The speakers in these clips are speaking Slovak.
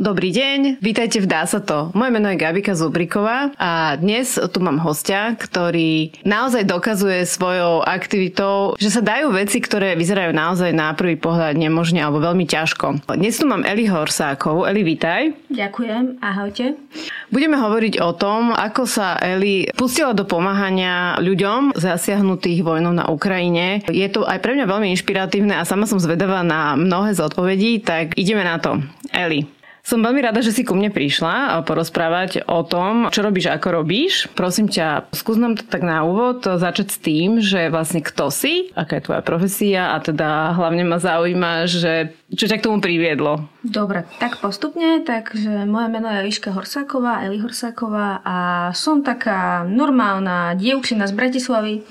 Dobrý deň, vítajte v Dá sa to. Moje meno je Gabika Zubriková a dnes tu mám hostia, ktorý naozaj dokazuje svojou aktivitou, že sa dajú veci, ktoré vyzerajú naozaj na prvý pohľad nemožne alebo veľmi ťažko. Dnes tu mám Eli Horsákovú. Eli, vítaj. Ďakujem, ahojte. Budeme hovoriť o tom, ako sa Eli pustila do pomáhania ľuďom zasiahnutých vojnou na Ukrajine. Je to aj pre mňa veľmi inšpiratívne a sama som zvedavá na mnohé z odpovedí, tak ideme na to. Eli, som veľmi rada, že si ku mne prišla porozprávať o tom, čo robíš, ako robíš. Prosím ťa, skús nám to tak na úvod začať s tým, že vlastne kto si, aká je tvoja profesia a teda hlavne ma zaujíma, že čo ťa k tomu priviedlo. Dobre, tak postupne, takže moje meno je Eliška Horsáková, Eli Horsáková a som taká normálna dievčina z Bratislavy,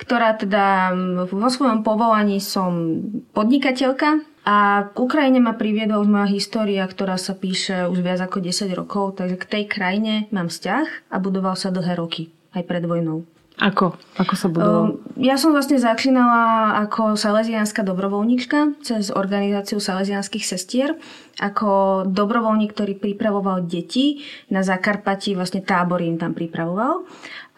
ktorá teda vo svojom povolaní som podnikateľka, a k Ukrajine ma priviedla už moja história, ktorá sa píše už viac ako 10 rokov, takže k tej krajine mám vzťah a budoval sa dlhé roky, aj pred vojnou. Ako? Ako sa budoval? Um, ja som vlastne začínala ako salesianská dobrovoľníčka cez organizáciu salesianských sestier, ako dobrovoľník, ktorý pripravoval deti na Zakarpati, vlastne tábory im tam pripravoval.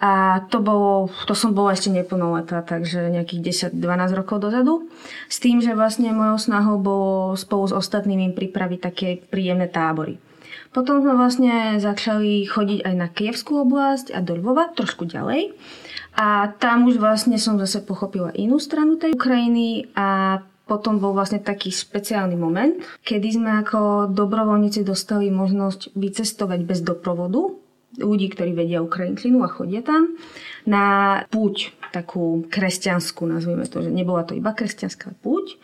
A to, bolo, to som bola ešte neplnoletá, takže nejakých 10-12 rokov dozadu. S tým, že vlastne mojou snahou bolo spolu s ostatnými pripraviť také príjemné tábory. Potom sme vlastne začali chodiť aj na Kievskú oblasť a do Lvova, trošku ďalej. A tam už vlastne som zase pochopila inú stranu tej Ukrajiny a potom bol vlastne taký špeciálny moment, kedy sme ako dobrovoľníci dostali možnosť vycestovať bez doprovodu ľudí, ktorí vedia ukrajinčinu a chodia tam, na púť takú kresťanskú, nazvime to, že nebola to iba kresťanská púť,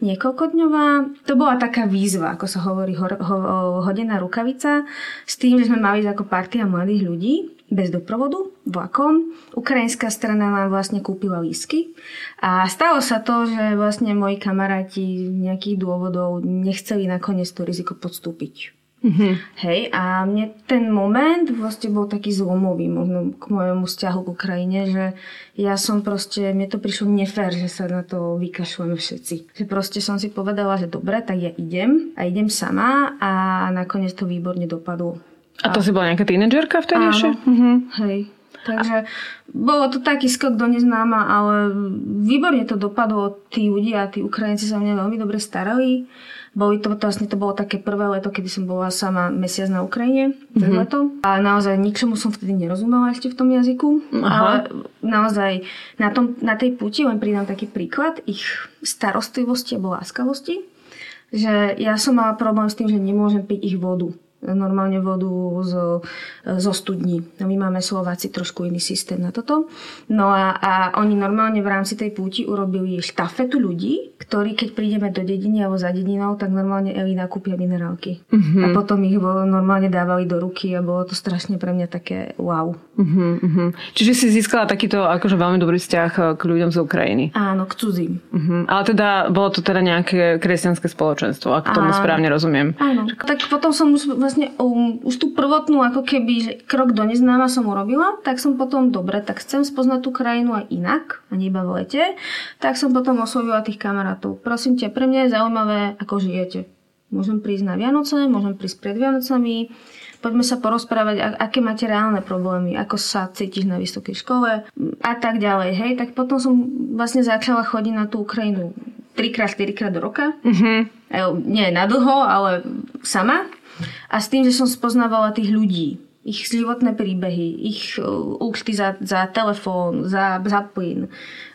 niekoľkodňová. To bola taká výzva, ako sa hovorí, ho, ho, hodená rukavica, s tým, že sme mali ako partia mladých ľudí, bez doprovodu, vlakom. Ukrajinská strana nám vlastne kúpila lísky a stalo sa to, že vlastne moji kamaráti z nejakých dôvodov nechceli nakoniec to riziko podstúpiť. Mm-hmm. Hej, a mne ten moment vlastne bol taký zlomový možno k mojemu vzťahu k Ukrajine, že ja som proste, mne to prišlo nefér, že sa na to vykašľujeme všetci. Že proste som si povedala, že dobre, tak ja idem a idem sama a nakoniec to výborne dopadlo. A to a... si bola nejaká tínedžerka vtedy ešte? Mm-hmm. Hej. Takže bolo to taký skok do neznáma, ale výborne to dopadlo. Tí ľudia, tí Ukrajinci sa mňa veľmi dobre starali. Boli to, vlastne to bolo také prvé leto, kedy som bola sama mesiac na Ukrajine, mm-hmm. leto. A naozaj ničomu som vtedy nerozumela ešte v tom jazyku. Aha. Ale naozaj na, tom, na tej puti len pridám taký príklad ich starostlivosti alebo láskavosti. Že ja som mala problém s tým, že nemôžem piť ich vodu normálne vodu zo, zo studní. No my máme Slováci trošku iný systém na toto. No a, a oni normálne v rámci tej púti urobili štafetu ľudí, ktorí keď prídeme do dediny alebo za dedinou, tak normálne Eli nakúpia minerálky. Uh-huh. A potom ich normálne dávali do ruky a bolo to strašne pre mňa také wow. Uh-huh, uh-huh. Čiže si získala takýto akože veľmi dobrý vzťah eh, k ľuďom z Ukrajiny. Áno, k cudzím. Uh-huh. Ale teda bolo to teda nejaké kresťanské spoločenstvo, ak tomu správne rozumiem. Áno. Tak potom som vlastne um, už tú prvotnú ako keby že krok do neznáma som urobila, tak som potom, dobre, tak chcem spoznať tú krajinu aj inak, a nie iba v lete, tak som potom oslovila tých kamarátov. Prosím ťa, pre mňa je zaujímavé, ako žijete. Môžem prísť na Vianoce, môžem prísť pred Vianocami, poďme sa porozprávať, aké máte reálne problémy, ako sa cítiš na vysokej škole a tak ďalej. Hej, tak potom som vlastne začala chodiť na tú Ukrajinu trikrát, štyrikrát do roka. Mm-hmm. Nie na dlho, ale sama. A s tým, že som spoznávala tých ľudí, ich životné príbehy, ich uh, účty za, za telefón, za, za plyn,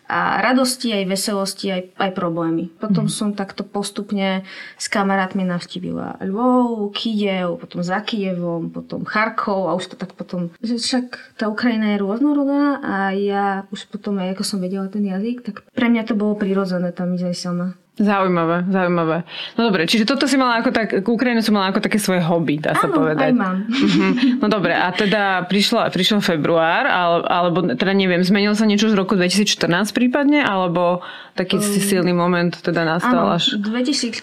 a radosti, aj veselosti, aj, aj problémy. Potom mm. som takto postupne s kamarátmi navštívila Lvov, Kijev, potom za Kijevom, potom Charkov a už to tak potom, že však tá Ukrajina je rôznorodá a ja už potom aj ako som vedela ten jazyk, tak pre mňa to bolo prirodzené tam ísť aj sama. Zaujímavé, zaujímavé. No dobre, čiže toto si mala ako tak, Ukrajinu si mala ako také svoje hobby, dá sa Áno, povedať. aj mám. Uh-huh. No dobre, a teda prišla, prišiel február, ale, alebo teda neviem, zmenil sa niečo z roku 2014 prípadne, alebo taký um, silný moment teda nastal áno, až... v 2014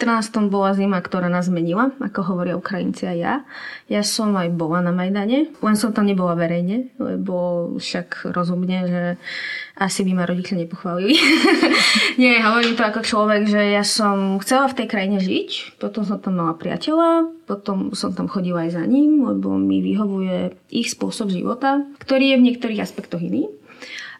bola zima, ktorá nás zmenila, ako hovoria Ukrajinci a ja. Ja som aj bola na Majdane, len som tam nebola verejne, lebo však rozumne, že Asi by ma rodičia nepochválili. Nie, hovorím to ako človek, že ja som chcela v tej krajine žiť, potom som tam mala priateľa, potom som tam chodila aj za ním, lebo mi vyhovuje ich spôsob života, ktorý je v niektorých aspektoch iný.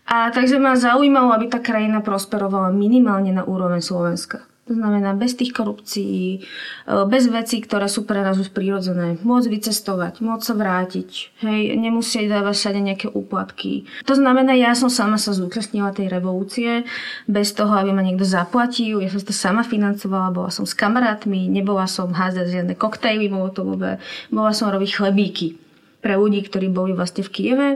A takže ma zaujímalo, aby tá krajina prosperovala minimálne na úroveň Slovenska. To znamená bez tých korupcií, e, bez vecí, ktoré sú pre nás už prírodzené. Môcť vycestovať, môcť sa vrátiť, hej, nemusieť dávať všade nejaké úplatky. To znamená, ja som sama sa zúčastnila tej revolúcie bez toho, aby ma niekto zaplatil. Ja som to sama financovala, bola som s kamarátmi, nebola som házať žiadne koktejly molotové, bola som robiť chlebíky pre ľudí, ktorí boli vlastne v Kieve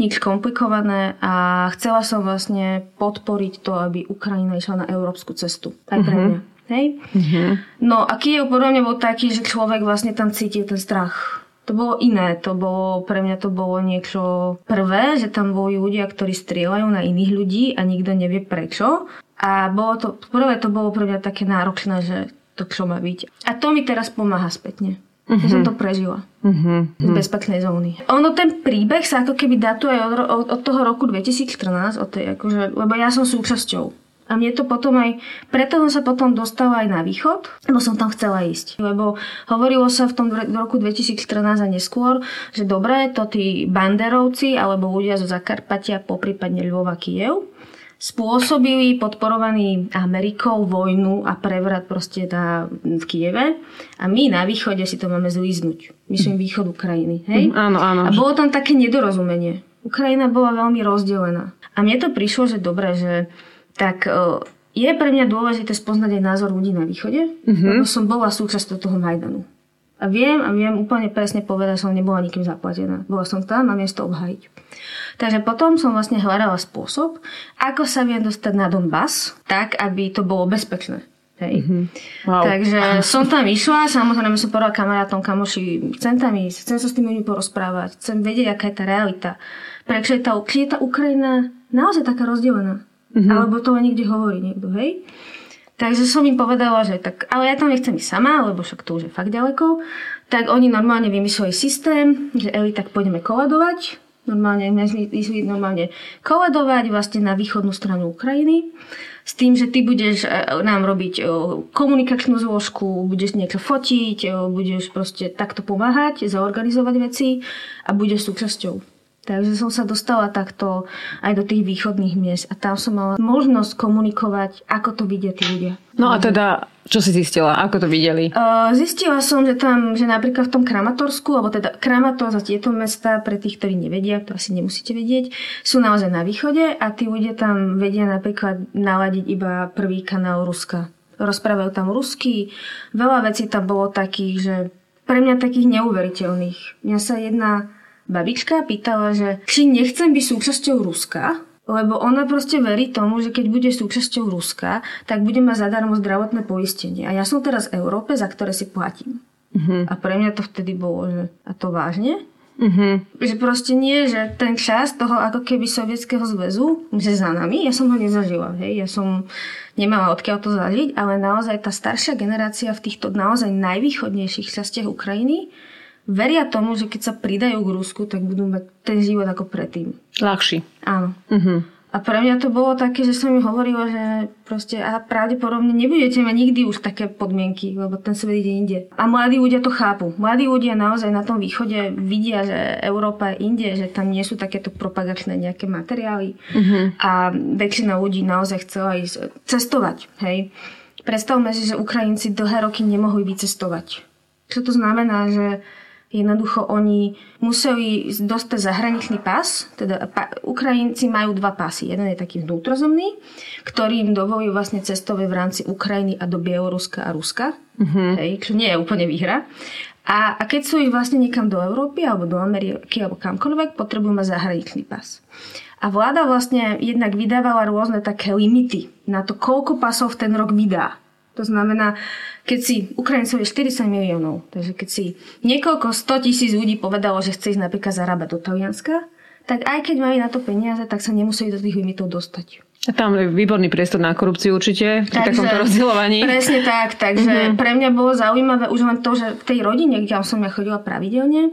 nič komplikované a chcela som vlastne podporiť to, aby Ukrajina išla na európsku cestu. Aj pre mhm. mňa. Hej? Uh-huh. No a Kiev podľa mňa bol taký, že človek vlastne tam cítil ten strach. To bolo iné, to bolo, pre mňa to bolo niečo prvé, že tam boli ľudia, ktorí strieľajú na iných ľudí a nikto nevie prečo. A bolo to, prvé to bolo pre mňa také náročné, že to čo má byť. A to mi teraz pomáha spätne. Uh-huh. Ja som to prežila. Uh-huh. Z bezpečnej zóny. Ono ten príbeh sa ako keby datuje od, od, od toho roku 2014, od tej, akože, lebo ja som súčasťou. A mne to potom aj, preto som sa potom dostala aj na východ, lebo som tam chcela ísť. Lebo hovorilo sa v tom roku 2014 a neskôr, že dobre, to tí banderovci alebo ľudia zo Zakarpatia, poprípadne Lvova Kiev, spôsobili podporovaný Amerikou vojnu a prevrat proste na, v Kieve a my na východe si to máme zlíznuť. Myslím východ Ukrajiny. Hej? Mm, áno, áno. A bolo tam také nedorozumenie. Ukrajina bola veľmi rozdelená. A mne to prišlo, že dobre, že tak e, je pre mňa dôležité spoznať aj názor ľudí na východe, mm-hmm. lebo som bola súčasťou toho Majdanu. A viem, a viem úplne presne povedať, že som nebola nikým zaplatená. Bola som tam a miesto obhajiť. Takže potom som vlastne hľadala spôsob, ako sa viem dostať na Donbass, tak, aby to bolo bezpečné. Hej. Mm-hmm. Wow. Takže som tam išla, samozrejme som povedala kamarátom, kamoši, chcem tam ísť, chcem sa s tými ľuďmi porozprávať, chcem vedieť, aká je tá realita. Prečo je tá, či je tá Ukrajina naozaj taká rozdelená. Mm-hmm. Alebo to len niekde hovorí niekto, hej? Takže som im povedala, že tak, ale ja tam nechcem ísť sama, lebo však to už je fakt ďaleko. Tak oni normálne vymysleli systém, že Eli, tak pôjdeme koledovať. Normálne, išli normálne koledovať vlastne na východnú stranu Ukrajiny s tým, že ty budeš e, nám robiť e, komunikačnú zložku, budeš niečo fotiť, e, budeš proste takto pomáhať, zaorganizovať veci a budeš súčasťou. Takže som sa dostala takto aj do tých východných miest a tam som mala možnosť komunikovať, ako to vidia tí ľudia. No a teda, čo si zistila? Ako to videli? Uh, zistila som, že tam, že napríklad v tom Kramatorsku, alebo teda Kramator za tieto mesta, pre tých, ktorí nevedia, to asi nemusíte vedieť, sú naozaj na východe a tí ľudia tam vedia napríklad naladiť iba prvý kanál Ruska. Rozprávajú tam rusky, veľa vecí tam bolo takých, že pre mňa takých neuveriteľných. Mňa sa jedna babička pýtala, že či nechcem byť súčasťou Ruska, lebo ona proste verí tomu, že keď bude súčasťou Ruska, tak bude mať zadarmo zdravotné poistenie. A ja som teraz v Európe, za ktoré si platím. Uh-huh. A pre mňa to vtedy bolo, že a to vážne? Uh-huh. Že proste nie, že ten čas toho ako keby Sovietskeho zväzu, že za nami, ja som ho nezažila, hej, ja som nemala odkiaľ to zažiť, ale naozaj tá staršia generácia v týchto naozaj najvýchodnejších častiach Ukrajiny veria tomu, že keď sa pridajú k Rusku, tak budú mať ten život ako predtým. Ľahší. Áno. Uh-huh. A pre mňa to bolo také, že som mi hovorila, že proste a pravdepodobne nebudete mať nikdy už také podmienky, lebo ten svet ide inde. A mladí ľudia to chápu. Mladí ľudia naozaj na tom východe vidia, že Európa je inde, že tam nie sú takéto propagačné nejaké materiály. Uh-huh. A väčšina ľudí naozaj chcela ísť cestovať. Hej. Predstavme si, že Ukrajinci dlhé roky nemohli vycestovať. Čo to znamená, že Jednoducho oni museli dostať zahraničný pás, teda pa, Ukrajinci majú dva pásy. Jeden je taký vnútrozemný, ktorý im dovolí vlastne cestovať v rámci Ukrajiny a do Bieloruska a Ruska, uh-huh. hej, čo nie je úplne výhra. A, a keď sú ich vlastne niekam do Európy alebo do Ameriky alebo kamkoľvek, potrebujú mať zahraničný pás. A vláda vlastne jednak vydávala rôzne také limity na to, koľko pasov v ten rok vydá. To znamená, keď si Ukrajincov je 40 miliónov, takže keď si niekoľko 100 tisíc ľudí povedalo, že chce ísť napríklad zarábať do Talianska, tak aj keď mali na to peniaze, tak sa nemuseli do tých limitov dostať. Tam je výborný priestor na korupciu určite pri takže, takomto rozdielovaní. Presne tak, takže mm-hmm. pre mňa bolo zaujímavé už len to, že v tej rodine, kde som ja chodila pravidelne,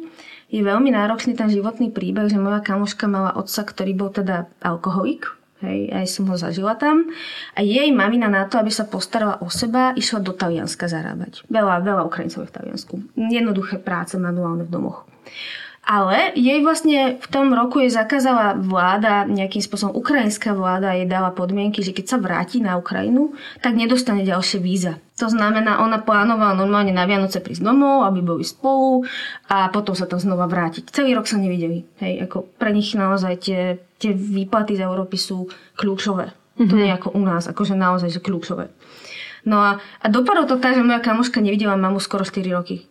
je veľmi náročný ten životný príbeh, že moja kamoška mala otca, ktorý bol teda alkoholik, Hej, aj som ho zažila tam. A jej mamina na to, aby sa postarala o seba, išla do Talianska zarábať. Veľa, veľa Ukrajincov v Taliansku. Jednoduché práce manuálne v domoch. Ale jej vlastne v tom roku jej zakázala vláda, nejakým spôsobom ukrajinská vláda jej dala podmienky, že keď sa vráti na Ukrajinu, tak nedostane ďalšie víza. To znamená, ona plánovala normálne na Vianoce prísť domov, aby boli spolu a potom sa tam znova vrátiť. Celý rok sa nevideli. Hej, ako pre nich naozaj tie, tie výplaty z Európy sú kľúčové. Mm-hmm. To nie ako u nás, akože naozaj, že kľúčové. No a, a dopadlo to tak, že moja kamoška nevidela mamu skoro 4 roky.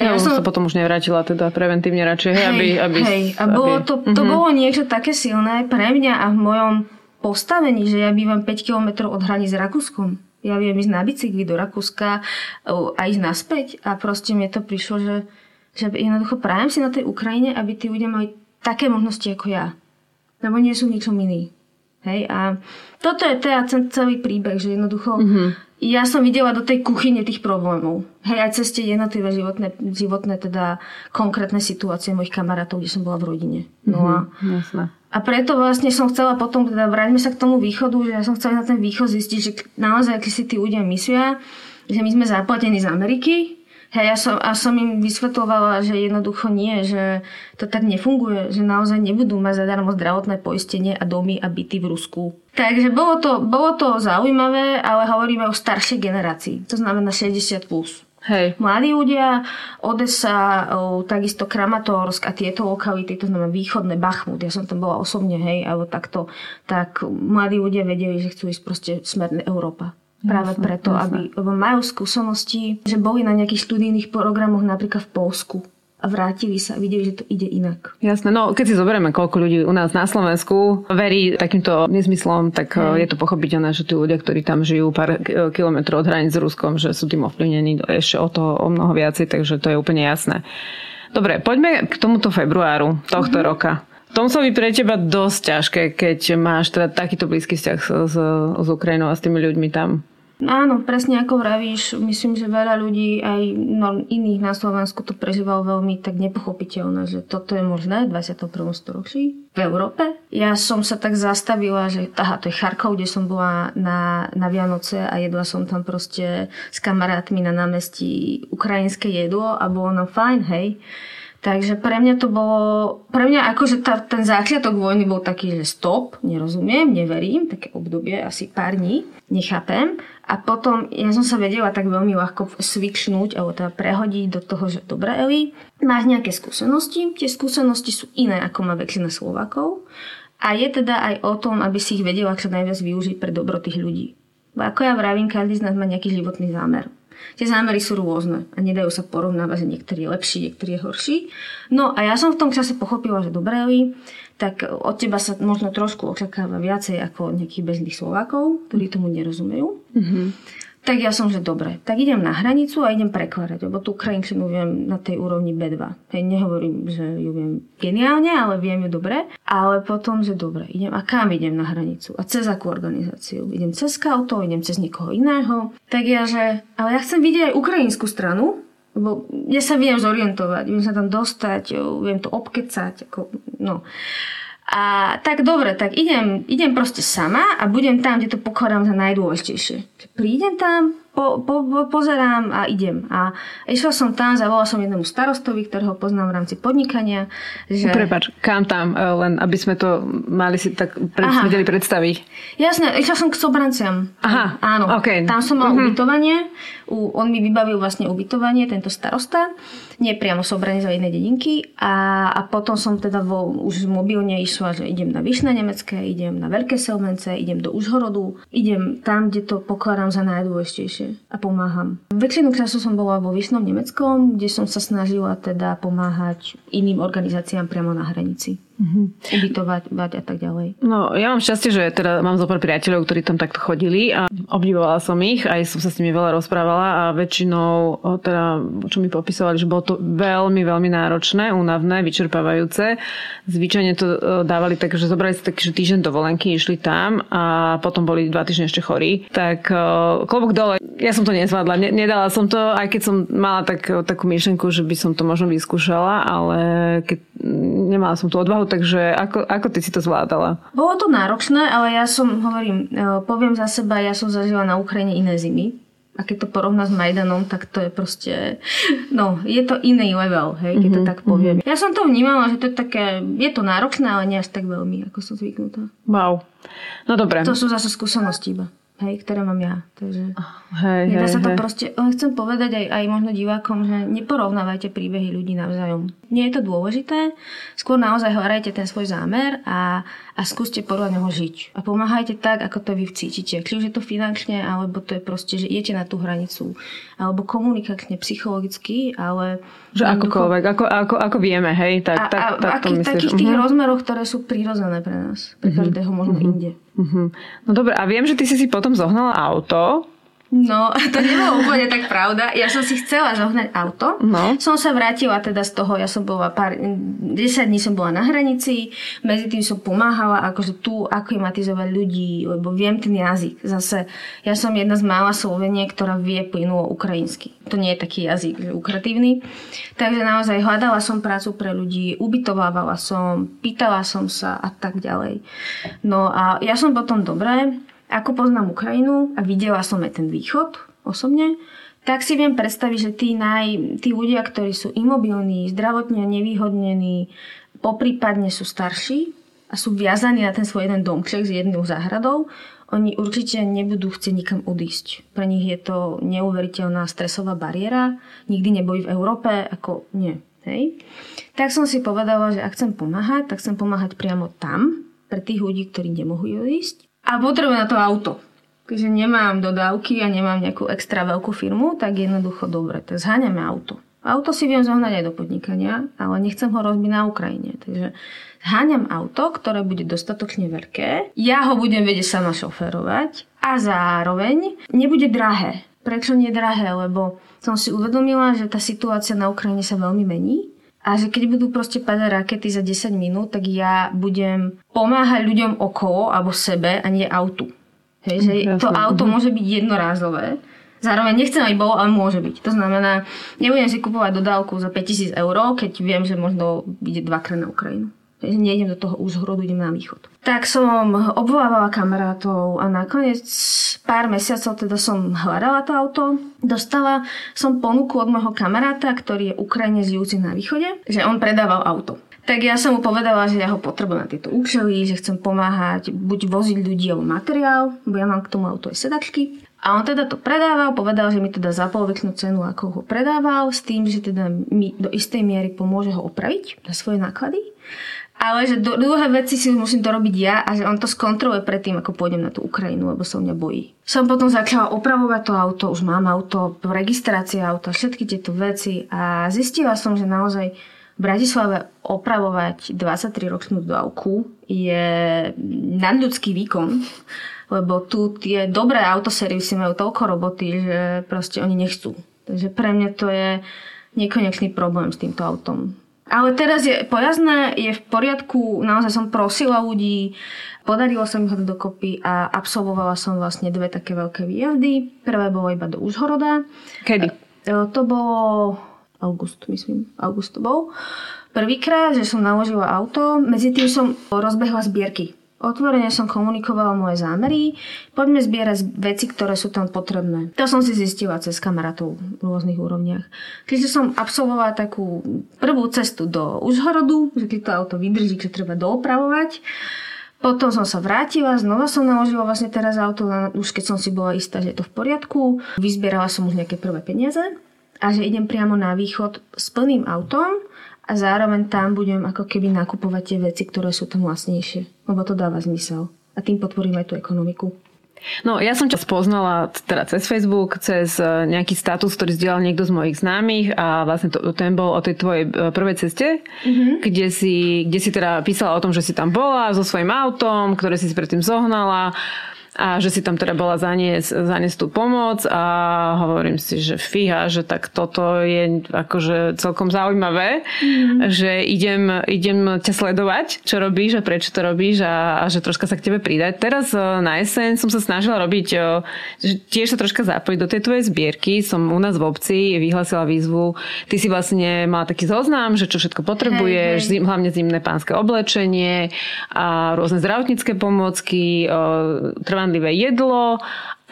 Ja, ja som sa potom už nevrátila teda preventívne radšej, hej, aby, aby... Hej, a bolo to, to uh-huh. bolo niečo také silné pre mňa a v mojom postavení, že ja bývam 5 km od hraní s Rakúskom. Ja viem ísť na bicykli do Rakúska a ísť naspäť a proste mi to prišlo, že, že jednoducho prajem si na tej Ukrajine, aby tí ľudia mali také možnosti ako ja. Lebo nie sú ničom iný. Hej, a toto je teda celý príbeh, že jednoducho uh-huh ja som videla do tej kuchyne tých problémov. Hej, aj cez tie jednotlivé životné, životné teda konkrétne situácie mojich kamarátov, kde som bola v rodine. No a, mm-hmm, a preto vlastne som chcela potom, teda vráťme sa k tomu východu, že ja som chcela na ten východ zistiť, že naozaj, keď si tí ľudia myslia, že my sme zaplatení z Ameriky, Hej, ja som, a som im vysvetlovala, že jednoducho nie, že to tak nefunguje, že naozaj nebudú mať zadarmo zdravotné poistenie a domy a byty v Rusku. Takže bolo to, bolo to zaujímavé, ale hovoríme o staršej generácii, to znamená 60+. Plus. Hej. Mladí ľudia, Odesa, takisto Kramatorsk a tieto lokality, to znamená východné Bachmut, ja som tam bola osobne, hej, alebo takto, tak mladí ľudia vedeli, že chcú ísť proste smerne Európa. Práve jasne, preto, jasne. aby, lebo majú skúsenosti, že boli na nejakých študijných programoch napríklad v Polsku a vrátili sa a videli, že to ide inak. Jasné, no keď si zoberieme, koľko ľudí u nás na Slovensku verí takýmto nezmyslom, tak Hej. je to pochopiteľné, že tí ľudia, ktorí tam žijú pár kilometrov od hraníc s Ruskom, že sú tým ovplyvnení ešte o toho o mnoho viacej, takže to je úplne jasné. Dobre, poďme k tomuto februáru tohto mm-hmm. roka. To muselo byť pre teba dosť ťažké, keď máš teda takýto blízky vzťah s, s, s Ukrajinou a s tými ľuďmi tam. Áno, presne ako vravíš, myslím, že veľa ľudí aj iných na Slovensku to prežívalo veľmi tak nepochopiteľné, že toto je možné v 21. storočí v Európe. Ja som sa tak zastavila, že aha, to je Charkov, kde som bola na, na Vianoce a jedla som tam proste s kamarátmi na námestí ukrajinské jedlo a bolo nám fajn, hej. Takže pre mňa to bolo, pre mňa akože tá, ten začiatok vojny bol taký, že stop, nerozumiem, neverím, také obdobie, asi pár dní, nechápem. A potom ja som sa vedela tak veľmi ľahko switchnúť, alebo teda prehodiť do toho, že dobre Eli, máš nejaké skúsenosti, tie skúsenosti sú iné ako má väčšina Slovakov a je teda aj o tom, aby si ich vedela čo najviac využiť pre dobro tých ľudí. Bo ako ja vravím, každý z nás má nejaký životný zámer. Tie zámery sú rôzne a nedajú sa porovnávať, že niektorý je lepší, niektorý je horší. No a ja som v tom čase pochopila, že dobré, tak od teba sa možno trošku očakáva viacej ako nejakých bežných Slovákov, ktorí tomu nerozumejú. Mm-hmm tak ja som, že dobre, tak idem na hranicu a idem prekladať, lebo tú ukrajinčinu viem na tej úrovni B2. Hej, nehovorím, že ju viem geniálne, ale viem ju dobre. Ale potom, že dobre, idem a kam idem na hranicu? A cez akú organizáciu? Idem cez auto, idem cez niekoho iného. Tak ja, že, ale ja chcem vidieť aj ukrajinskú stranu, lebo ja sa viem zorientovať, viem sa tam dostať, viem to obkecať. Ako, no. A tak dobre, tak idem, idem proste sama a budem tam, kde to pokladám za najdôležitejšie. Prídem tam, po, po, po, pozerám a idem. A išla som tam, zavolala som jednému starostovi, ktorého poznám v rámci podnikania. Že... Prepač, kam tam, e, len aby sme to mali si tak pred, vedeli predstaviť. Jasné, išla som k sobranciam. Aha, áno. Okay. Tam som mal uh-huh. ubytovanie, u, on mi vybavil vlastne ubytovanie, tento starosta, nie priamo sobranie za jednej dedinky a, a potom som teda vo, už mobilne išla, že idem na Vyšné Nemecké, idem na Veľké Selmence, idem do Užhorodu, idem tam, kde to pokladám za najdôležitejšie a pomáham. Väčšinu času som bola vo Vyšnom Nemeckom, kde som sa snažila teda pomáhať iným organizáciám priamo na hranici mm-hmm. ubytovať a tak ďalej. No, ja mám šťastie, že teda mám zopár priateľov, ktorí tam takto chodili a obdivovala som ich, aj som sa s nimi veľa rozprávala a väčšinou, teda, čo mi popisovali, že bolo to veľmi, veľmi náročné, únavné, vyčerpávajúce. Zvyčajne to e, dávali tak, že zobrali si taký, týždeň dovolenky, išli tam a potom boli dva týždne ešte chorí. Tak e, klobok dole, ja som to nezvládla, nedala som to, aj keď som mala tak, takú myšlenku, že by som to možno vyskúšala, ale keď nemala som tú odvahu váhu, takže ako, ako ty si to zvládala? Bolo to náročné, ale ja som, hovorím, e, poviem za seba, ja som zažila na Ukrajine iné zimy a keď to porovná s Majdanom, tak to je proste, no, je to iný level, hej, keď mm-hmm, to tak poviem. Mm-hmm. Ja som to vnímala, že to je také, je to náročné, ale nie až tak veľmi, ako som zvyknutá. Wow. No dobre. To sú zase skúsenosti iba hej, ktoré mám ja. Takže hej, nedá hej, sa to hej. proste, len chcem povedať aj, aj možno divákom, že neporovnávajte príbehy ľudí navzájom. Nie je to dôležité, skôr naozaj hľadajte ten svoj zámer a, a skúste podľa neho žiť. A pomáhajte tak, ako to vy cítite. Či už je to finančne, alebo to je proste, že idete na tú hranicu. Alebo komunikačne, psychologicky, ale... Že akokoľvek, ako, ako, ako vieme, hej? Tak, a, tak, a, tak aký, to myslíš. takých tých Mhm. rozmeroch, ktoré sú prírodzené pre nás. Pre každého možno inde. Mhm. No dobre, a viem, že ty si si potom zohnala auto. No, to nebolo úplne tak pravda. Ja som si chcela zohnať auto. No. Som sa vrátila teda z toho, ja som bola pár, 10 dní som bola na hranici, medzi tým som pomáhala akože tu aklimatizovať ľudí, lebo viem ten jazyk. Zase, ja som jedna z mála Slovenie, ktorá vie plynulo ukrajinsky. To nie je taký jazyk, že ukratívny. Takže naozaj hľadala som prácu pre ľudí, ubytovávala som, pýtala som sa a tak ďalej. No a ja som potom dobré, ako poznám Ukrajinu a videla som aj ten východ osobne, tak si viem predstaviť, že tí, naj, tí ľudia, ktorí sú imobilní, zdravotne nevýhodnení, poprípadne sú starší a sú viazaní na ten svoj jeden domček s jednou záhradou, oni určite nebudú chcieť nikam odísť. Pre nich je to neuveriteľná stresová bariéra, nikdy neboli v Európe, ako nie. Hej? Tak som si povedala, že ak chcem pomáhať, tak chcem pomáhať priamo tam, pre tých ľudí, ktorí nemohú odísť. A potrebujem na to auto. Keďže nemám dodávky a nemám nejakú extra veľkú firmu, tak jednoducho dobre, tak zháňame auto. Auto si viem zohnať aj do podnikania, ale nechcem ho rozbiť na Ukrajine. Takže zháňam auto, ktoré bude dostatočne veľké. Ja ho budem vedieť sama šoferovať a zároveň nebude drahé. Prečo nie drahé? Lebo som si uvedomila, že tá situácia na Ukrajine sa veľmi mení a že keď budú proste padať rakety za 10 minút, tak ja budem pomáhať ľuďom okolo alebo sebe a nie autu. Hej, že Jasné, to auto mhm. môže byť jednorázové. Zároveň nechcem, aby bolo, ale môže byť. To znamená, nebudem si kupovať dodávku za 5000 eur, keď viem, že možno ide dvakrát na Ukrajinu. Nejdem do toho úzhorodu, idem na východ. Tak som obvolávala kamarátov a nakoniec pár mesiacov teda som hľadala to auto. Dostala som ponuku od môjho kamaráta, ktorý je Ukrajine žijúci na východe, že on predával auto. Tak ja som mu povedala, že ja ho potrebujem na tieto účely, že chcem pomáhať buď voziť ľudí alebo materiál, bo ja mám k tomu auto aj sedačky. A on teda to predával, povedal, že mi teda za polovičnú cenu, ako ho predával, s tým, že teda mi do istej miery pomôže ho opraviť na svoje náklady. Ale že do, druhé veci si musím to robiť ja a že on to skontroluje predtým, ako pôjdem na tú Ukrajinu, lebo sa mňa bojí. Som potom začala opravovať to auto, už mám auto, registrácia auta, všetky tieto veci a zistila som, že naozaj v Bratislave opravovať 23-ročnú dodávku je nadľudský výkon, lebo tu tie dobré autoservisy majú toľko roboty, že proste oni nechcú. Takže pre mňa to je nekonečný problém s týmto autom. Ale teraz je pojazdné, je v poriadku, naozaj som prosila ľudí, podarilo sa mi ho dokopy a absolvovala som vlastne dve také veľké výjazdy. Prvé bolo iba do Užhoroda. Kedy? E, To bolo august, myslím. August to bol. Prvýkrát, že som naložila auto, medzi tým som rozbehla zbierky. Otvorene som komunikovala moje zámery. Poďme zbierať veci, ktoré sú tam potrebné. To som si zistila cez kamarátov v rôznych úrovniach. Čiže som absolvovala takú prvú cestu do Užhorodu, že keď to auto vydrží, že treba doopravovať. Potom som sa vrátila, znova som naložila vlastne teraz auto, už keď som si bola istá, že je to v poriadku. Vyzbierala som už nejaké prvé peniaze a že idem priamo na východ s plným autom a zároveň tam budem ako keby nakupovať tie veci, ktoré sú tam vlastnejšie. Lebo to dáva zmysel. A tým podporíme aj tú ekonomiku. No, ja som ťa spoznala teda cez Facebook, cez e, nejaký status, ktorý zdieľal niekto z mojich známych a vlastne to, ten bol o tej tvojej e, prvej ceste, mm-hmm. kde, si, kde si teda písala o tom, že si tam bola so svojím autom, ktoré si si predtým zohnala a že si tam teda bola zaniesť, zaniesť tú pomoc a hovorím si, že fíha, že tak toto je akože celkom zaujímavé, mm. že idem, idem ťa sledovať, čo robíš a prečo to robíš a, a že troška sa k tebe pridať. Teraz e, na jeseň som sa snažila robiť, e, že tiež sa troška zapojiť do tej tvojej zbierky. Som u nás v obci vyhlasila výzvu. Ty si vlastne mala taký zoznam, že čo všetko potrebuješ, hey, hey. hlavne zimné pánske oblečenie a rôzne zdravotnícke pomôcky, trvá trvanlivé jedlo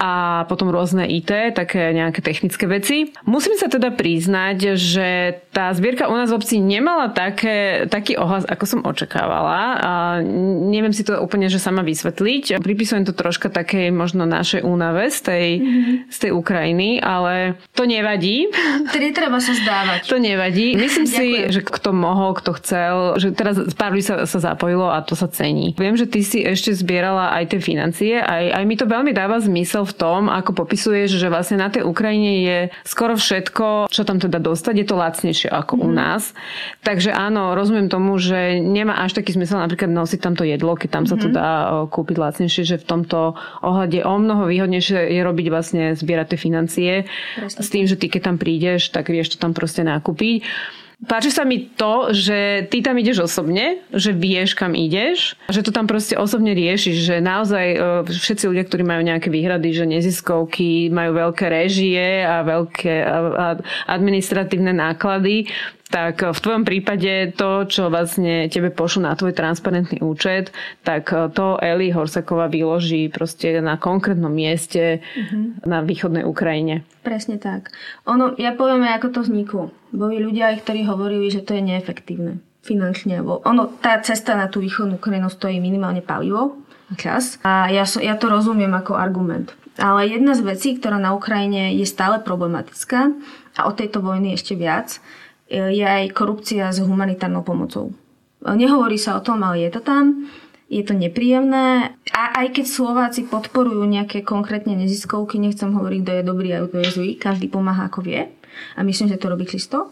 a potom rôzne IT, také nejaké technické veci. Musím sa teda priznať, že tá zbierka u nás v obci nemala také, taký ohlas, ako som očakávala. A neviem si to úplne, že sama vysvetliť. Pripisujem to troška takej možno našej únave z tej, mm-hmm. z tej Ukrajiny, ale to nevadí. Tedy treba sa zdávať. To nevadí. Myslím si, že kto mohol, kto chcel, že teraz pár ľudí sa, sa zapojilo a to sa cení. Viem, že ty si ešte zbierala aj tie financie, aj, aj mi to veľmi dáva zmysel v tom, ako popisuješ, že vlastne na tej Ukrajine je skoro všetko, čo tam teda dostať, je to lacnejšie ako mm. u mhm. nás. Takže áno, rozumiem tomu, že nemá až taký zmysel napríklad nosiť tam to jedlo, keď tam sa to mhm. dá kúpiť lacnejšie, že v tomto ohľade o mnoho výhodnejšie je robiť vlastne zbierať tie financie Presne. s tým, že ty keď tam prídeš, tak vieš to tam proste nakúpiť. Páči sa mi to, že ty tam ideš osobne, že vieš, kam ideš, že to tam proste osobne riešiš, že naozaj e, všetci ľudia, ktorí majú nejaké výhrady, že neziskovky majú veľké režie a veľké administratívne náklady, tak v tvojom prípade to, čo vlastne tebe pošlo na tvoj transparentný účet, tak to Eli Horsaková vyloží proste na konkrétnom mieste mm-hmm. na východnej Ukrajine. Presne tak. Ono, ja poviem, ako to vzniklo. Boli ľudia, ktorí hovorili, že to je neefektívne finančne. Ono, tá cesta na tú východnú Ukrajinu stojí minimálne palivo, čas. A ja, so, ja to rozumiem ako argument. Ale jedna z vecí, ktorá na Ukrajine je stále problematická, a o tejto vojny ešte viac, je aj korupcia s humanitárnou pomocou. Nehovorí sa o tom, ale je to tam. Je to nepríjemné. A aj keď Slováci podporujú nejaké konkrétne neziskovky, nechcem hovoriť, kto je dobrý a kto je zlý, každý pomáha ako vie. A myslím, že to robí Kristo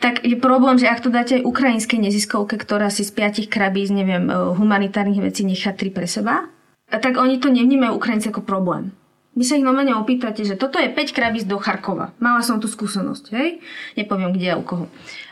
tak je problém, že ak to dáte aj ukrajinskej neziskovke, ktorá si z piatich krabíc, neviem, humanitárnych vecí nechá tri pre seba, tak oni to nevnímajú Ukrajinci ako problém. Vy sa ich normálne opýtate, že toto je 5 krabíc do Charkova. Mala som tu skúsenosť, hej? Nepoviem kde a u koho.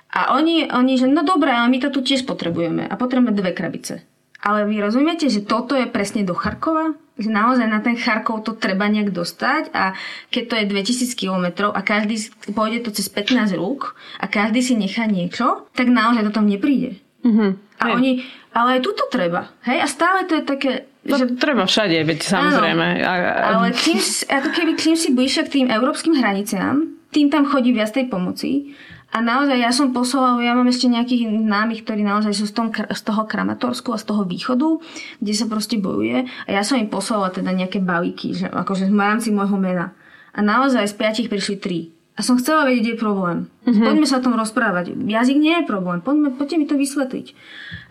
A oni, oni, že no dobré, ale my to tu tiež potrebujeme. A potrebujeme dve krabice. Ale vy rozumiete, že toto je presne do Charkova? Že naozaj na ten Charkov to treba nejak dostať a keď to je 2000 km a každý pôjde to cez 15 rúk a každý si nechá niečo, tak naozaj to tam nepríde. Mm-hmm. A hej. oni, ale aj tuto treba. Hej? A stále to je také, No, že... treba všade, veď samozrejme. Áno. Ale tým, ako keby čím si bližšie k tým európskym hraniciám, tým tam chodí viac tej pomoci. A naozaj ja som poslala, ja mám ešte nejakých námych, ktorí naozaj sú z, tom, z toho Kramatorsku a z toho východu, kde sa proste bojuje. A ja som im poslala teda nejaké balíky, že, akože v rámci môjho mena. A naozaj z piatich prišli tri. A som chcela vedieť, kde je problém. Mm-hmm. Poďme sa o tom rozprávať. Jazyk nie je problém. Poďme, poďte mi to vysvetliť.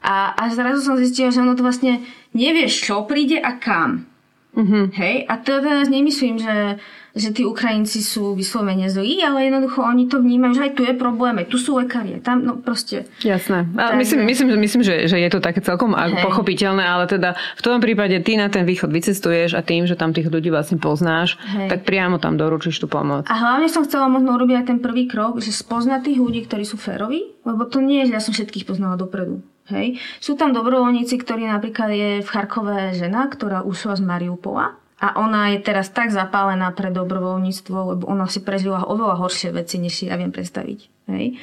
A, a zrazu som zistila, že ono to vlastne nevieš, čo príde a kam. Mm-hmm. Hej? A to teraz nemyslím, že, že tí Ukrajinci sú vyslovene zlí, ale jednoducho oni to vnímajú, že aj tu je problém, tu sú lekári, tam no proste. Jasné. A tak, myslím, myslím, myslím že, že je to také celkom hej. pochopiteľné, ale teda v tom prípade ty na ten východ vycestuješ a tým, že tam tých ľudí vlastne poznáš, hej. tak priamo tam doručíš tú pomoc. A hlavne som chcela možno urobiť aj ten prvý krok, že spoznať tých ľudí, ktorí sú féroví, lebo to nie je, že ja som všetkých poznala dopredu. Hej. Sú tam dobrovoľníci, ktorí napríklad je v Charkové žena, ktorá ušla z Mariupola a ona je teraz tak zapálená pre dobrovoľníctvo, lebo ona si prežila oveľa horšie veci, než si ja viem predstaviť. Hej.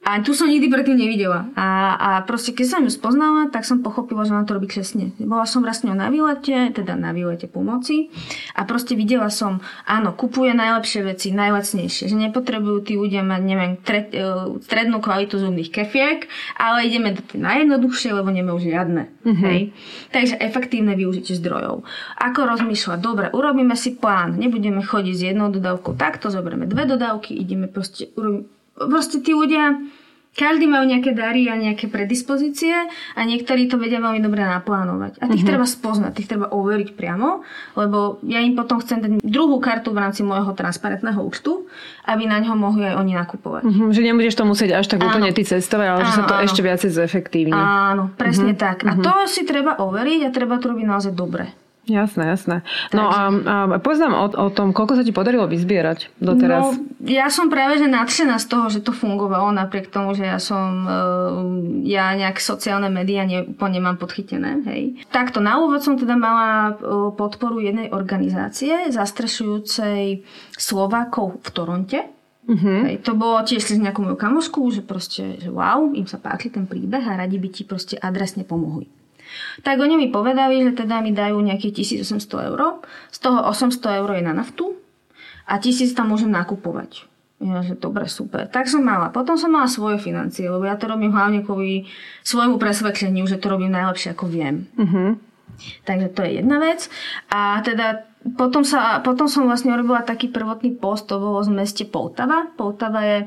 A tu som nikdy predtým nevidela. A, a proste, keď som ju spoznala, tak som pochopila, že ona to robí čestne. Bola som raz s ňou na výlete, teda na výlete pomoci a proste videla som, áno, kupuje najlepšie veci, najlacnejšie, že nepotrebujú tí ľudia mať, neviem, tre, uh, strednú kvalitu zubných kefiek, ale ideme do tej najjednoduchšie, lebo nemajú žiadne. Mm-hmm. Hej? Takže efektívne využitie zdrojov. Ako rozmýšľať, dobre, urobíme si plán, nebudeme chodiť s jednou dodávkou takto, zoberieme dve dodávky, ideme proste, urobíme proste tí ľudia, každý majú nejaké dary a nejaké predispozície a niektorí to vedia veľmi dobre naplánovať. A tých mm-hmm. treba spoznať, tých treba overiť priamo, lebo ja im potom chcem dať druhú kartu v rámci môjho transparentného účtu, aby na ňo mohli aj oni nakupovať. Mm-hmm, že nebudeš to musieť až tak áno. úplne ty cestovať, ale áno, že sa to áno. ešte viacej zefektívni. Áno, presne mm-hmm. tak. A mm-hmm. to si treba overiť a treba to robiť naozaj dobre. Jasné, jasné. No a, a poznám o, o tom, koľko sa ti podarilo vyzbierať doteraz. No, ja som práve že nadšená z toho, že to fungovalo, napriek tomu, že ja som, e, ja nejak sociálne médiá ne, úplne nemám podchytené. Hej. Takto, na úvod som teda mala e, podporu jednej organizácie zastrešujúcej Slovákov v Toronte. Uh-huh. Hej, to bolo tiež cez nejakú moju kamošku, že proste, že wow, im sa páči ten príbeh a radi by ti proste adresne pomohli. Tak oni mi povedali, že teda mi dajú nejakých 1800 eur, z toho 800 eur je na naftu a 1000 tam môžem nakupovať. Ja, že dobre, super. Tak som mala. Potom som mala svoje financie, lebo ja to robím hlavne kvôli svojmu presvedčeniu, že to robím najlepšie, ako viem. Uh-huh. Takže to je jedna vec. A teda potom, sa, potom som vlastne robila taký prvotný post, to bolo z meste Poltava. Poltava je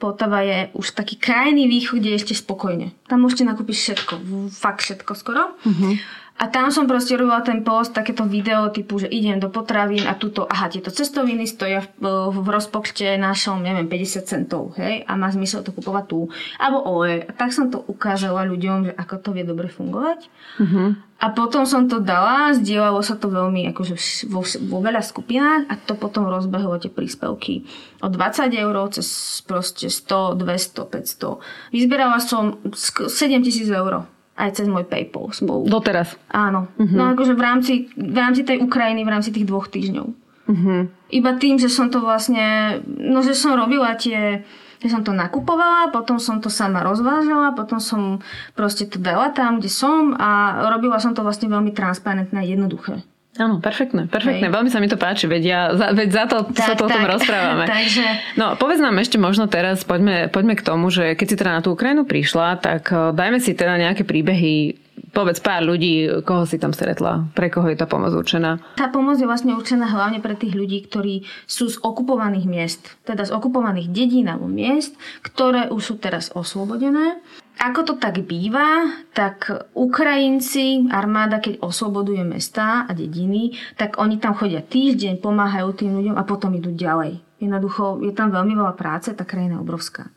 Poltava je už taký krajný východ, kde je ešte spokojne. Tam môžete nakúpiť všetko, fakt všetko skoro. Uh-huh. A tam som proste robila ten post, takéto video typu, že idem do potravín a tuto, aha, tieto cestoviny stoja v, v rozpočte našom, neviem, 50 centov, hej, a má zmysel to kupovať tu. Alebo olej. A tak som to ukázala ľuďom, že ako to vie dobre fungovať. Uh-huh. A potom som to dala, zdieľalo sa to veľmi akože vo, vo veľa skupinách a to potom rozbehlo tie príspevky od 20 eur cez proste 100, 200, 500. Vyzbierala som 7 tisíc eur aj cez môj PayPal spolu. Doteraz? Áno. Uh-huh. No akože v rámci, v rámci tej Ukrajiny, v rámci tých dvoch týždňov. Uh-huh. Iba tým, že som to vlastne, no že som robila tie, že som to nakupovala, potom som to sama rozvážala, potom som proste to dala tam, kde som a robila som to vlastne veľmi transparentné a jednoduché. Áno, perfektné, perfektné. Hej. Veľmi sa mi to páči, veď, ja, za, veď za to tak, sa to tak. o tom rozprávame. Takže... No, povedz nám ešte možno teraz, poďme, poďme k tomu, že keď si teda na tú Ukrajinu prišla, tak eh, dajme si teda nejaké príbehy povedz pár ľudí, koho si tam stretla, pre koho je tá pomoc určená? Tá pomoc je vlastne určená hlavne pre tých ľudí, ktorí sú z okupovaných miest, teda z okupovaných dedín alebo miest, ktoré už sú teraz oslobodené. Ako to tak býva, tak Ukrajinci, armáda, keď osloboduje mesta a dediny, tak oni tam chodia týždeň, pomáhajú tým ľuďom a potom idú ďalej. Jednoducho je tam veľmi veľa práce, tá krajina je obrovská.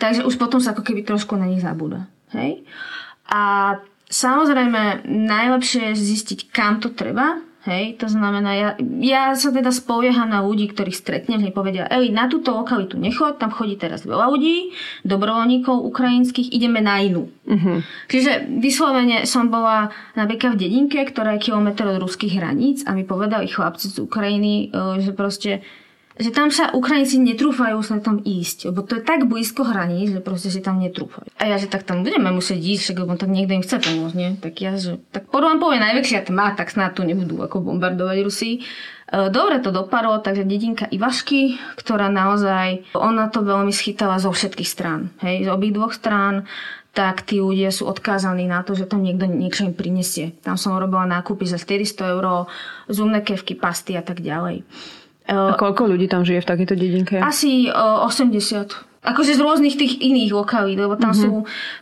Takže už potom sa ako keby trošku na nich zabúda. Hej? A Samozrejme, najlepšie je zistiť, kam to treba. Hej, to znamená, ja, ja sa teda spolieham na ľudí, ktorých stretnem, že povedia, Eli, na túto lokalitu nechod, tam chodí teraz veľa ľudí, dobrovoľníkov ukrajinských, ideme na inú. Uh-huh. Čiže vyslovene som bola napríklad v dedinke, ktorá je kilometr od ruských hraníc a mi povedali chlapci z Ukrajiny, e, že proste že tam sa Ukrajinci netrúfajú sa tam ísť, lebo to je tak blízko hraníc, že proste si tam netrúfajú. A ja, že tak tam budeme musieť ísť, lebo tak niekto im chce pomôcť, nie? Tak ja, že tak podľa povie najväčšia tma, tak snad tu nebudú ako bombardovať Rusy. E, dobre to dopadlo, takže dedinka Ivašky, ktorá naozaj, ona to veľmi schytala zo všetkých strán, hej, z obých dvoch strán tak tí ľudia sú odkázaní na to, že tam niekto niečo im prinesie. Tam som robila nákupy za 400 eur, zumné kevky, pasty a tak ďalej. A koľko ľudí tam žije v takejto dedinke? Asi uh, 80 akože z rôznych tých iných lokalít, lebo tam mm-hmm.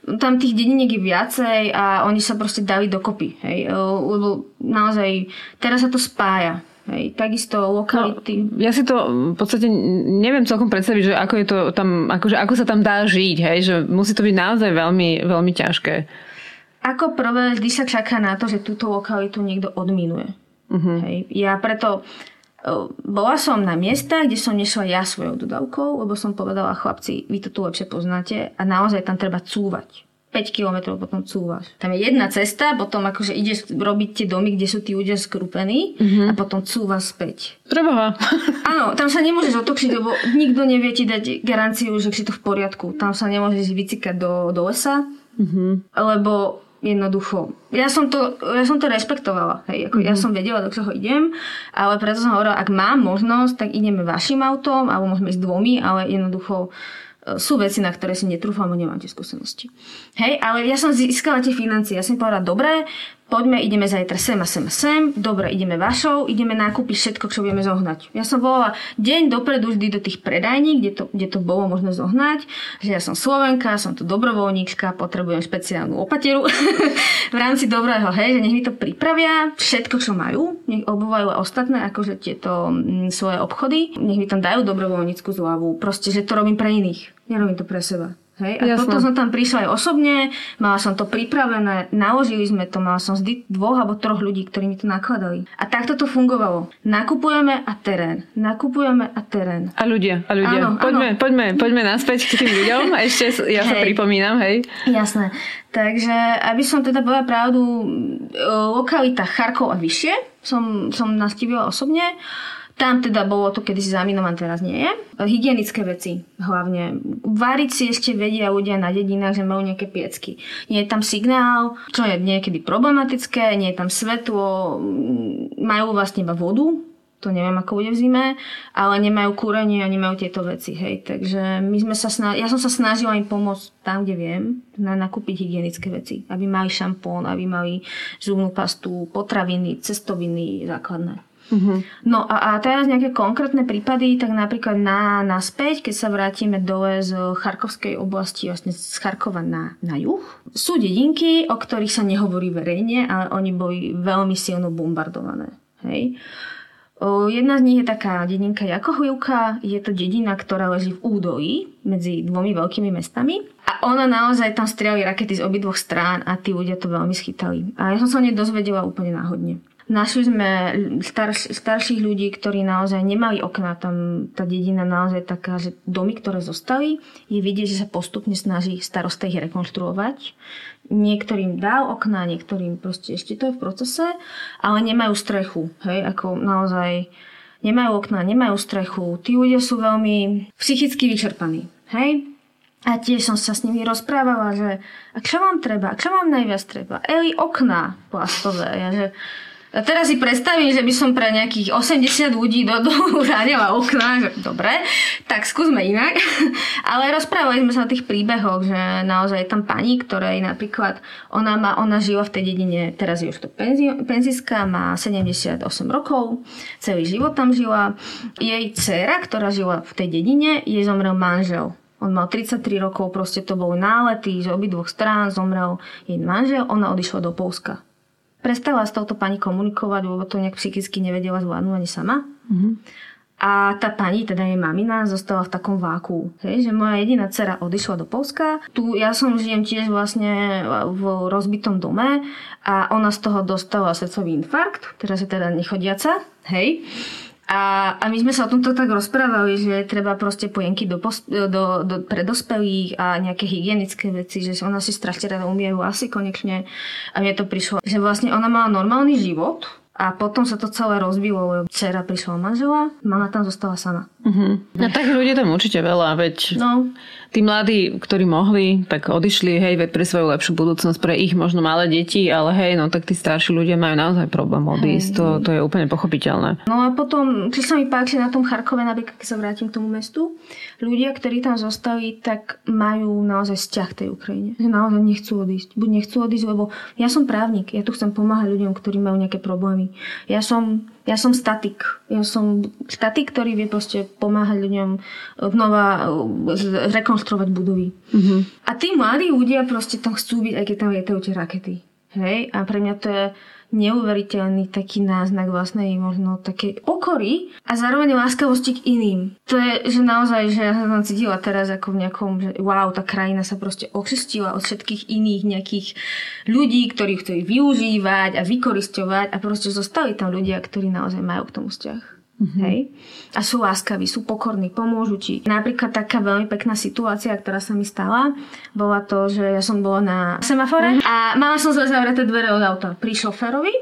sú, tam tých dediniek je viacej a oni sa proste dali dokopy, hej, lebo naozaj teraz sa to spája. Hej, takisto lokality. No, ja si to v podstate neviem celkom predstaviť, že ako je to tam, akože ako sa tam dá žiť, hej, že musí to byť naozaj veľmi, veľmi ťažké. Ako prvé, vždy sa čaká na to, že túto lokalitu niekto odminuje. Uh-huh. Hej. Ja preto bola som na miestach, kde som nešla ja svojou dodávkou, lebo som povedala, chlapci, vy to tu lepšie poznáte a naozaj tam treba cúvať. 5 km potom cúvaš. Tam je jedna cesta, potom akože ideš robiť tie domy, kde sú tí ľudia skrúpení mm-hmm. a potom cúvaš späť. Preboha. Áno, tam sa nemôžeš otočiť, lebo nikto nevie ti dať garanciu, že si to v poriadku. Tam sa nemôžeš vycikať do, do lesa, mm-hmm. lebo jednoducho. Ja som to, ja som to rešpektovala. Hej. Ako mm-hmm. Ja mhm. som vedela, do čoho idem, ale preto som hovorila, ak mám možnosť, tak ideme vašim autom, alebo môžeme ísť dvomi, ale jednoducho e, sú veci, na ktoré si netrúfam, nemám tie skúsenosti. Hej, ale ja som získala tie financie. Ja som povedala, dobre, poďme, ideme zajtra sem a sem a sem, dobre, ideme vašou, ideme nakúpiť všetko, čo vieme zohnať. Ja som volala deň dopredu vždy do tých predajní, kde to, kde to bolo možno zohnať, že ja som Slovenka, som tu dobrovoľníčka, potrebujem špeciálnu opateru v rámci dobrého, hej, že nech mi to pripravia, všetko, čo majú, nech obúvajú ostatné, akože tieto m, mm, svoje obchody, nech mi tam dajú dobrovoľníckú zľavu, proste, že to robím pre iných, nerobím to pre seba. Hej? A Jasne. potom som tam prišla aj osobne, mala som to pripravené, naložili sme to, mala som vždy dvoch alebo troch ľudí, ktorí mi to nakladali. A takto to fungovalo. Nakupujeme a terén. Nakupujeme a terén. A ľudia, a ľudia. Áno, poďme, áno. poďme, poďme naspäť k tým ľuďom. Ešte ja hej. sa pripomínam, hej. Jasné. Takže, aby som teda bola pravdu, lokalita Charkov a vyššie som, som nastívila osobne. Tam teda bolo to kedysi zaminované, teraz nie je. Hygienické veci hlavne. Váriť si ešte vedia ľudia na dedinách, že majú nejaké piecky. Nie je tam signál, čo je niekedy problematické, nie je tam svetlo, majú vlastne iba vodu, to neviem, ako bude v zime, ale nemajú kúrenie a nemajú tieto veci, hej. Takže my sme sa snažili, ja som sa snažila im pomôcť tam, kde viem, na nakúpiť hygienické veci. Aby mali šampón, aby mali zubnú pastu, potraviny, cestoviny základné. Uh-huh. No a, a teraz nejaké konkrétne prípady, tak napríklad na, naspäť, keď sa vrátime dole z Charkovskej oblasti, vlastne z Charkova na, na juh, sú dedinky, o ktorých sa nehovorí verejne, ale oni boli veľmi silno bombardované. Hej. Jedna z nich je taká dedinka Jakohujovka. Je to dedina, ktorá leží v údolí medzi dvomi veľkými mestami. A ona naozaj tam strieľali rakety z obidvoch strán a tí ľudia to veľmi schytali. A ja som sa o nej dozvedela úplne náhodne. Našli sme starš, starších ľudí, ktorí naozaj nemali okná. Tam tá dedina naozaj taká, že domy, ktoré zostali, je vidieť, že sa postupne snaží starosta ich rekonštruovať. Niektorým dal okná, niektorým proste ešte to je v procese, ale nemajú strechu. Hej, ako naozaj nemajú okná, nemajú strechu. Tí ľudia sú veľmi psychicky vyčerpaní. Hej, a tiež som sa s nimi rozprávala, že a čo vám treba, čo vám najviac treba? Eli, okná plastové. Ja, že, a teraz si predstavím, že by som pre nejakých 80 ľudí do domu zánila okna, že dobre, tak skúsme inak. Ale rozprávali sme sa o tých príbehoch, že naozaj je tam pani, ktorej napríklad ona, má, ona žila v tej dedine, teraz je už to penziská, má 78 rokov, celý život tam žila. Jej dcera, ktorá žila v tej dedine, jej zomrel manžel. On mal 33 rokov, proste to bol nálety, že obidvoch strán zomrel jej manžel, ona odišla do Polska prestala s touto pani komunikovať, lebo to nejak psychicky nevedela zvládnuť ani sama. Mm-hmm. A tá pani, teda jej mamina, zostala v takom váku. Hej, že moja jediná dcera odišla do Polska. Tu ja som žijem tiež vlastne v rozbitom dome a ona z toho dostala srdcový infarkt, teraz je teda nechodiaca. Hej. A, a my sme sa o tomto tak rozprávali, že treba proste pojenky do, do, do, pre dospelých a nejaké hygienické veci, že ona si strašne rada umiejú asi konečne. A mne to prišlo, že vlastne ona mala normálny život, a potom sa to celé rozbilo, lebo dcera prišla manžela, mama tam zostala sama. Uh-huh. No tak ľudia tam určite veľa, veď no. tí mladí, ktorí mohli, tak odišli, hej, pre svoju lepšiu budúcnosť, pre ich možno malé deti, ale hej, no tak tí starší ľudia majú naozaj problém odísť, to, to je úplne pochopiteľné. No a potom, čo sa mi páči na tom Charkove, napríklad keď sa vrátim k tomu mestu, ľudia, ktorí tam zostali, tak majú naozaj vzťah tej Ukrajine. Že naozaj nechcú odísť. Buď nechcú odísť, lebo ja som právnik, ja tu chcem pomáhať ľuďom, ktorí majú nejaké problémy. Ja som, ja som statik. Ja som statik, ktorý vie proste pomáhať ľuďom znova rekonštruovať budovy. Mm-hmm. A tí mladí ľudia proste tam chcú byť, aj keď tam lietajú tie rakety. Hej? A pre mňa to je neuveriteľný taký náznak vlastnej možno takej okory a zároveň láskavosti k iným. To je, že naozaj, že ja sa tam cítila teraz ako v nejakom, že wow, tá krajina sa proste očistila od všetkých iných nejakých ľudí, ktorí chceli využívať a vykoristovať a proste zostali tam ľudia, ktorí naozaj majú k tomu vzťah. Mm-hmm. Hej? A sú láskaví, sú pokorní, pomôžu ti. Napríklad taká veľmi pekná situácia, ktorá sa mi stala, bola to, že ja som bola na semafore mm-hmm. a mala som zle zavreté dvere od auta pri šoferovi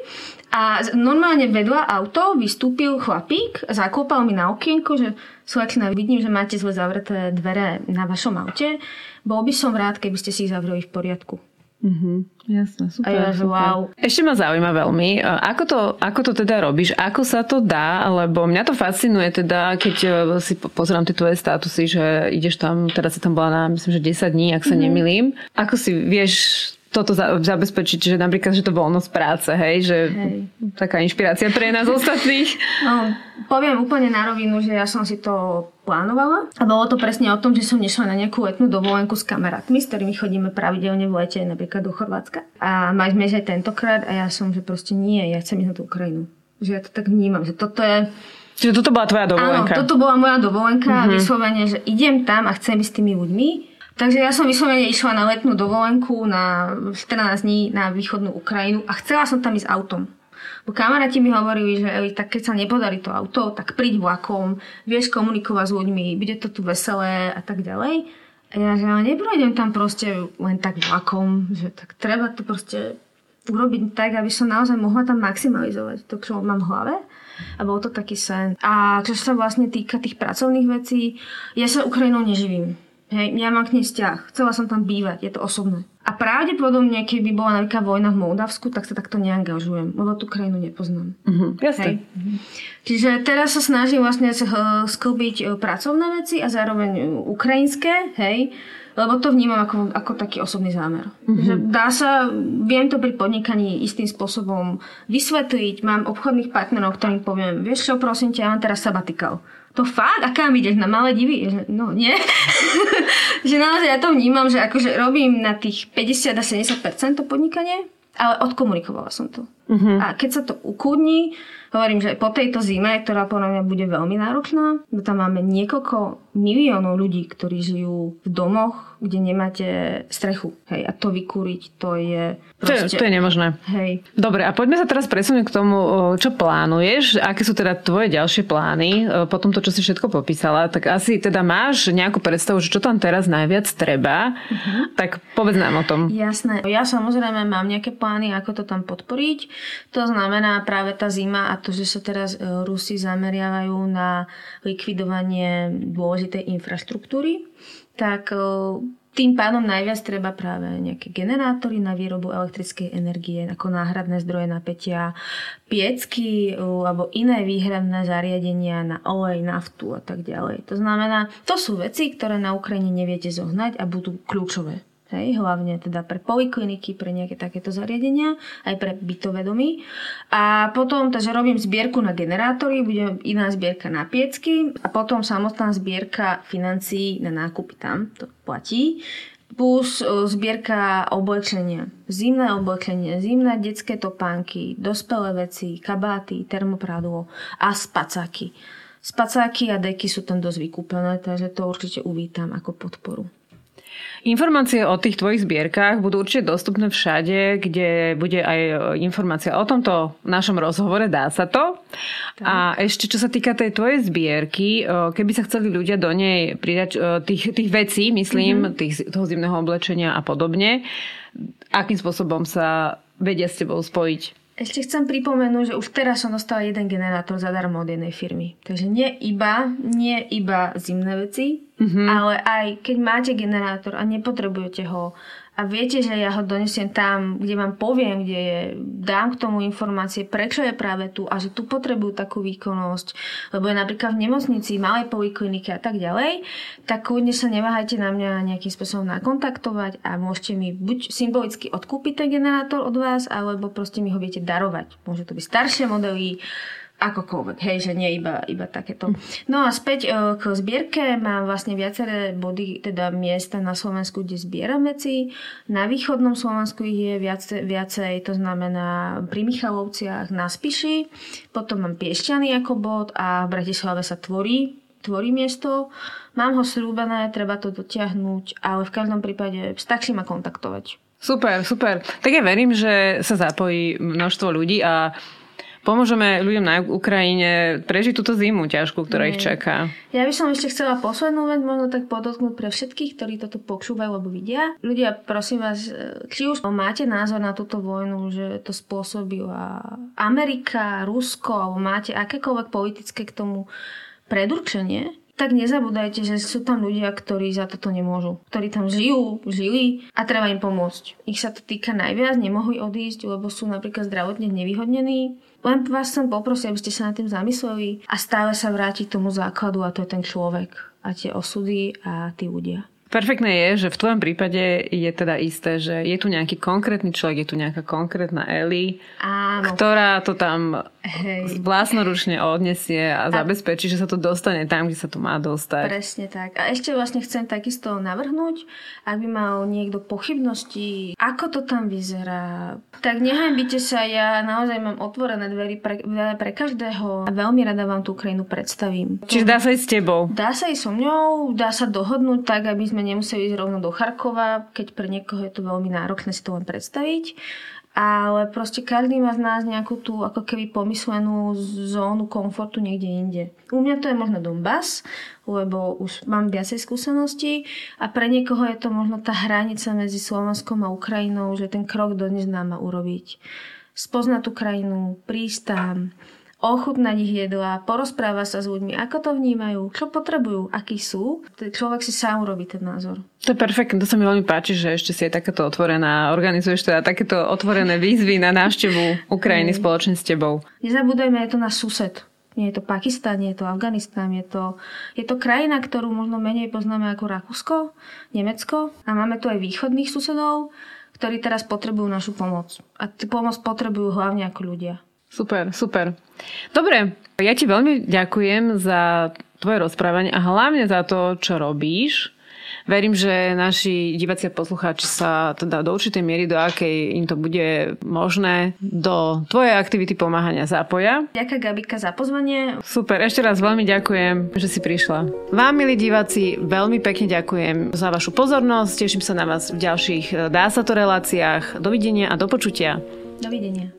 a normálne vedľa auto vystúpil chlapík, zakúpal mi na okienko, že Slečna, vidím, že máte zle zavreté dvere na vašom aute. Bol by som rád, keby ste si ich zavreli v poriadku. Mm-hmm, jasné, super. A ja, že wow. Ešte ma zaujíma veľmi, ako to, ako to teda robíš, ako sa to dá, lebo mňa to fascinuje teda, keď e, si pozerám tie tvoje statusy, že ideš tam, teraz si tam bola na, myslím, že 10 dní, ak sa mm-hmm. nemilím. Ako si vieš toto zabezpečiť, že napríklad, že to voľnosť práce, hej, že hej. taká inšpirácia pre nás ostatných. No, poviem úplne na rovinu, že ja som si to plánovala a bolo to presne o tom, že som nešla na nejakú letnú dovolenku s kamarátmi, s ktorými chodíme pravidelne v lete napríklad do Chorvátska. A mali sme aj tentokrát a ja som, že proste nie, ja chcem ísť na tú Ukrajinu. Že ja to tak vnímam, že toto je Čiže toto bola tvoja dovolenka? Áno, toto bola moja dovolenka mm-hmm. mhm. vyslovene, že idem tam a chcem byť s tými ľuďmi Takže ja som vyslovene išla na letnú dovolenku na 14 dní na východnú Ukrajinu a chcela som tam ísť autom. Bo kamaráti mi hovorili, že Eli, tak keď sa nepodarí to auto, tak príď vlakom, vieš komunikovať s ľuďmi, bude to tu veselé a tak ďalej. A ja, že neprojdem tam proste len tak vlakom, že tak treba to proste urobiť tak, aby som naozaj mohla tam maximalizovať to, čo mám v hlave. A bol to taký sen. A čo sa vlastne týka tých pracovných vecí, ja sa Ukrajinou neživím. Hej, ja mám k nej vzťah. Chcela som tam bývať, je to osobné. A pravdepodobne, keby bola napríklad vojna v Moldavsku, tak sa takto neangažujem, lebo tú krajinu nepoznám. Uh-huh, jasne. Hej. Čiže teraz sa snažím vlastne sklbiť e, pracovné veci a zároveň e, ukrajinské, hej, lebo to vnímam ako, ako taký osobný zámer. Že dá sa, viem to pri podnikaní istým spôsobom vysvetliť, mám obchodných partnerov, ktorým poviem, vieš čo, prosím ťa, ja mám teraz sabatikal to fakt? A kam ideš? Na malé divy? No nie. že naozaj ja to vnímam, že akože robím na tých 50 a 70% to podnikanie, ale odkomunikovala som to. Uh-huh. A keď sa to ukúdni, hovorím, že po tejto zime, ktorá podľa mňa bude veľmi náročná, tam máme niekoľko miliónov ľudí, ktorí žijú v domoch, kde nemáte strechu. Hej, a to vykúriť, to je proste... To je, to je nemožné. Hej. Dobre, a poďme sa teraz presunúť k tomu, čo plánuješ. Aké sú teda tvoje ďalšie plány po tomto, čo si všetko popísala? Tak asi teda máš nejakú predstavu, že čo tam teraz najviac treba. Uh-huh. Tak povedz nám o tom. Jasné. Ja samozrejme mám nejaké plány, ako to tam podporiť. To znamená práve tá zima a to, že sa teraz e, Rusi zameriavajú na likvidovanie dôležitej infraštruktúry tak tým pádom najviac treba práve nejaké generátory na výrobu elektrickej energie, ako náhradné zdroje napätia, piecky alebo iné výhradné zariadenia na olej, naftu a tak ďalej. To znamená, to sú veci, ktoré na Ukrajine neviete zohnať a budú kľúčové. Hej, hlavne teda pre polikliniky, pre nejaké takéto zariadenia, aj pre bytové domy. A potom, takže robím zbierku na generátory, bude iná zbierka na piecky a potom samotná zbierka financií na nákupy tam, to platí. Plus zbierka oblečenia. Zimné oblečenie, zimné detské topánky, dospelé veci, kabáty, termopradlo a spacáky. Spacáky a deky sú tam dosť vykúpené, takže to určite uvítam ako podporu. Informácie o tých tvojich zbierkach budú určite dostupné všade, kde bude aj informácia o tomto našom rozhovore, dá sa to. Tak. A ešte čo sa týka tej tvojej zbierky, keby sa chceli ľudia do nej pridať tých, tých vecí, myslím, mm-hmm. tých, toho zimného oblečenia a podobne, akým spôsobom sa vedia s tebou spojiť? Ešte chcem pripomenúť, že už teraz som dostala jeden generátor zadarmo od jednej firmy. Takže nie iba, nie iba zimné veci, mm-hmm. ale aj keď máte generátor a nepotrebujete ho a viete, že ja ho donesiem tam, kde vám poviem, kde je, dám k tomu informácie, prečo je práve tu a že tu potrebujú takú výkonnosť, lebo je napríklad v nemocnici, malej poliklinike a tak ďalej, tak kľudne sa neváhajte na mňa nejakým spôsobom nakontaktovať a môžete mi buď symbolicky odkúpiť ten generátor od vás, alebo proste mi ho viete darovať. Môžu to byť staršie modely, akokoľvek, hej, že nie iba, iba takéto. No a späť e, k zbierke mám vlastne viaceré body, teda miesta na Slovensku, kde zbieram veci. Na východnom Slovensku ich je viacej, viacej to znamená pri Michalovciach na Spiši, potom mám Piešťany ako bod a v Bratislave sa tvorí tvorí miesto. Mám ho slúbené, treba to dotiahnuť, ale v každom prípade stačí ma kontaktovať. Super, super. Tak ja verím, že sa zapojí množstvo ľudí a pomôžeme ľuďom na Ukrajine prežiť túto zimu ťažkú, ktorá Nie. ich čaká. Ja by som ešte chcela poslednú vec možno tak podotknúť pre všetkých, ktorí toto počúvajú alebo vidia. Ľudia, prosím vás, e, či už máte názor na túto vojnu, že to spôsobila Amerika, Rusko, alebo máte akékoľvek politické k tomu predurčenie, tak nezabúdajte, že sú tam ľudia, ktorí za toto nemôžu. Ktorí tam žijú, žili a treba im pomôcť. Ich sa to týka najviac, nemohli odísť, lebo sú napríklad zdravotne nevyhodnení. Len vás chcem poprosiť, aby ste sa nad tým zamysleli a stále sa vrátiť k tomu základu a to je ten človek a tie osudy a tí ľudia. Perfektné je, že v tvojom prípade je teda isté, že je tu nejaký konkrétny človek, je tu nejaká konkrétna Eli, Áno. ktorá to tam Hej. vlastnoručne odnesie a, a zabezpečí, že sa to dostane tam, kde sa to má dostať. Presne tak. A ešte vlastne chcem takisto navrhnúť, ak by mal niekto pochybnosti, ako to tam vyzerá, tak nehajbite sa, ja naozaj mám otvorené dvery pre, pre každého a veľmi rada vám tú Ukrajinu predstavím. Čiže dá sa ísť s tebou? Dá sa ísť so mňou, dá sa dohodnúť tak, aby sme nemusí ísť rovno do Charkova, keď pre niekoho je to veľmi náročné si to len predstaviť ale proste každý má z nás nejakú tú ako keby pomyslenú zónu komfortu niekde inde. U mňa to je možno Donbass, lebo už mám viacej skúseností a pre niekoho je to možno tá hranica medzi Slovenskom a Ukrajinou, že ten krok do neznáma urobiť. Spoznať tú krajinu, prísť tam, ochutnať ich jedla, porozpráva sa s ľuďmi, ako to vnímajú, čo potrebujú, akí sú. Človek si sám urobí ten názor. To je perfektné, to sa mi veľmi páči, že ešte si je takéto otvorená, organizuješ teda takéto otvorené výzvy na návštevu Ukrajiny spoločne s tebou. Nezabúdajme, je to náš sused. Nie je to Pakistan, nie je to Afganistan, je to, je to krajina, ktorú možno menej poznáme ako Rakúsko, Nemecko a máme tu aj východných susedov, ktorí teraz potrebujú našu pomoc. A tú pomoc potrebujú hlavne ako ľudia. Super, super. Dobre, ja ti veľmi ďakujem za tvoje rozprávanie a hlavne za to, čo robíš. Verím, že naši diváci a poslucháči sa teda do určitej miery, do akej im to bude možné, do tvojej aktivity pomáhania zapoja. Ďakujem Gabika za pozvanie. Super, ešte raz veľmi ďakujem, že si prišla. Vám, milí diváci, veľmi pekne ďakujem za vašu pozornosť. Teším sa na vás v ďalších Dá sa to reláciách. Dovidenia a do počutia. Dovidenia.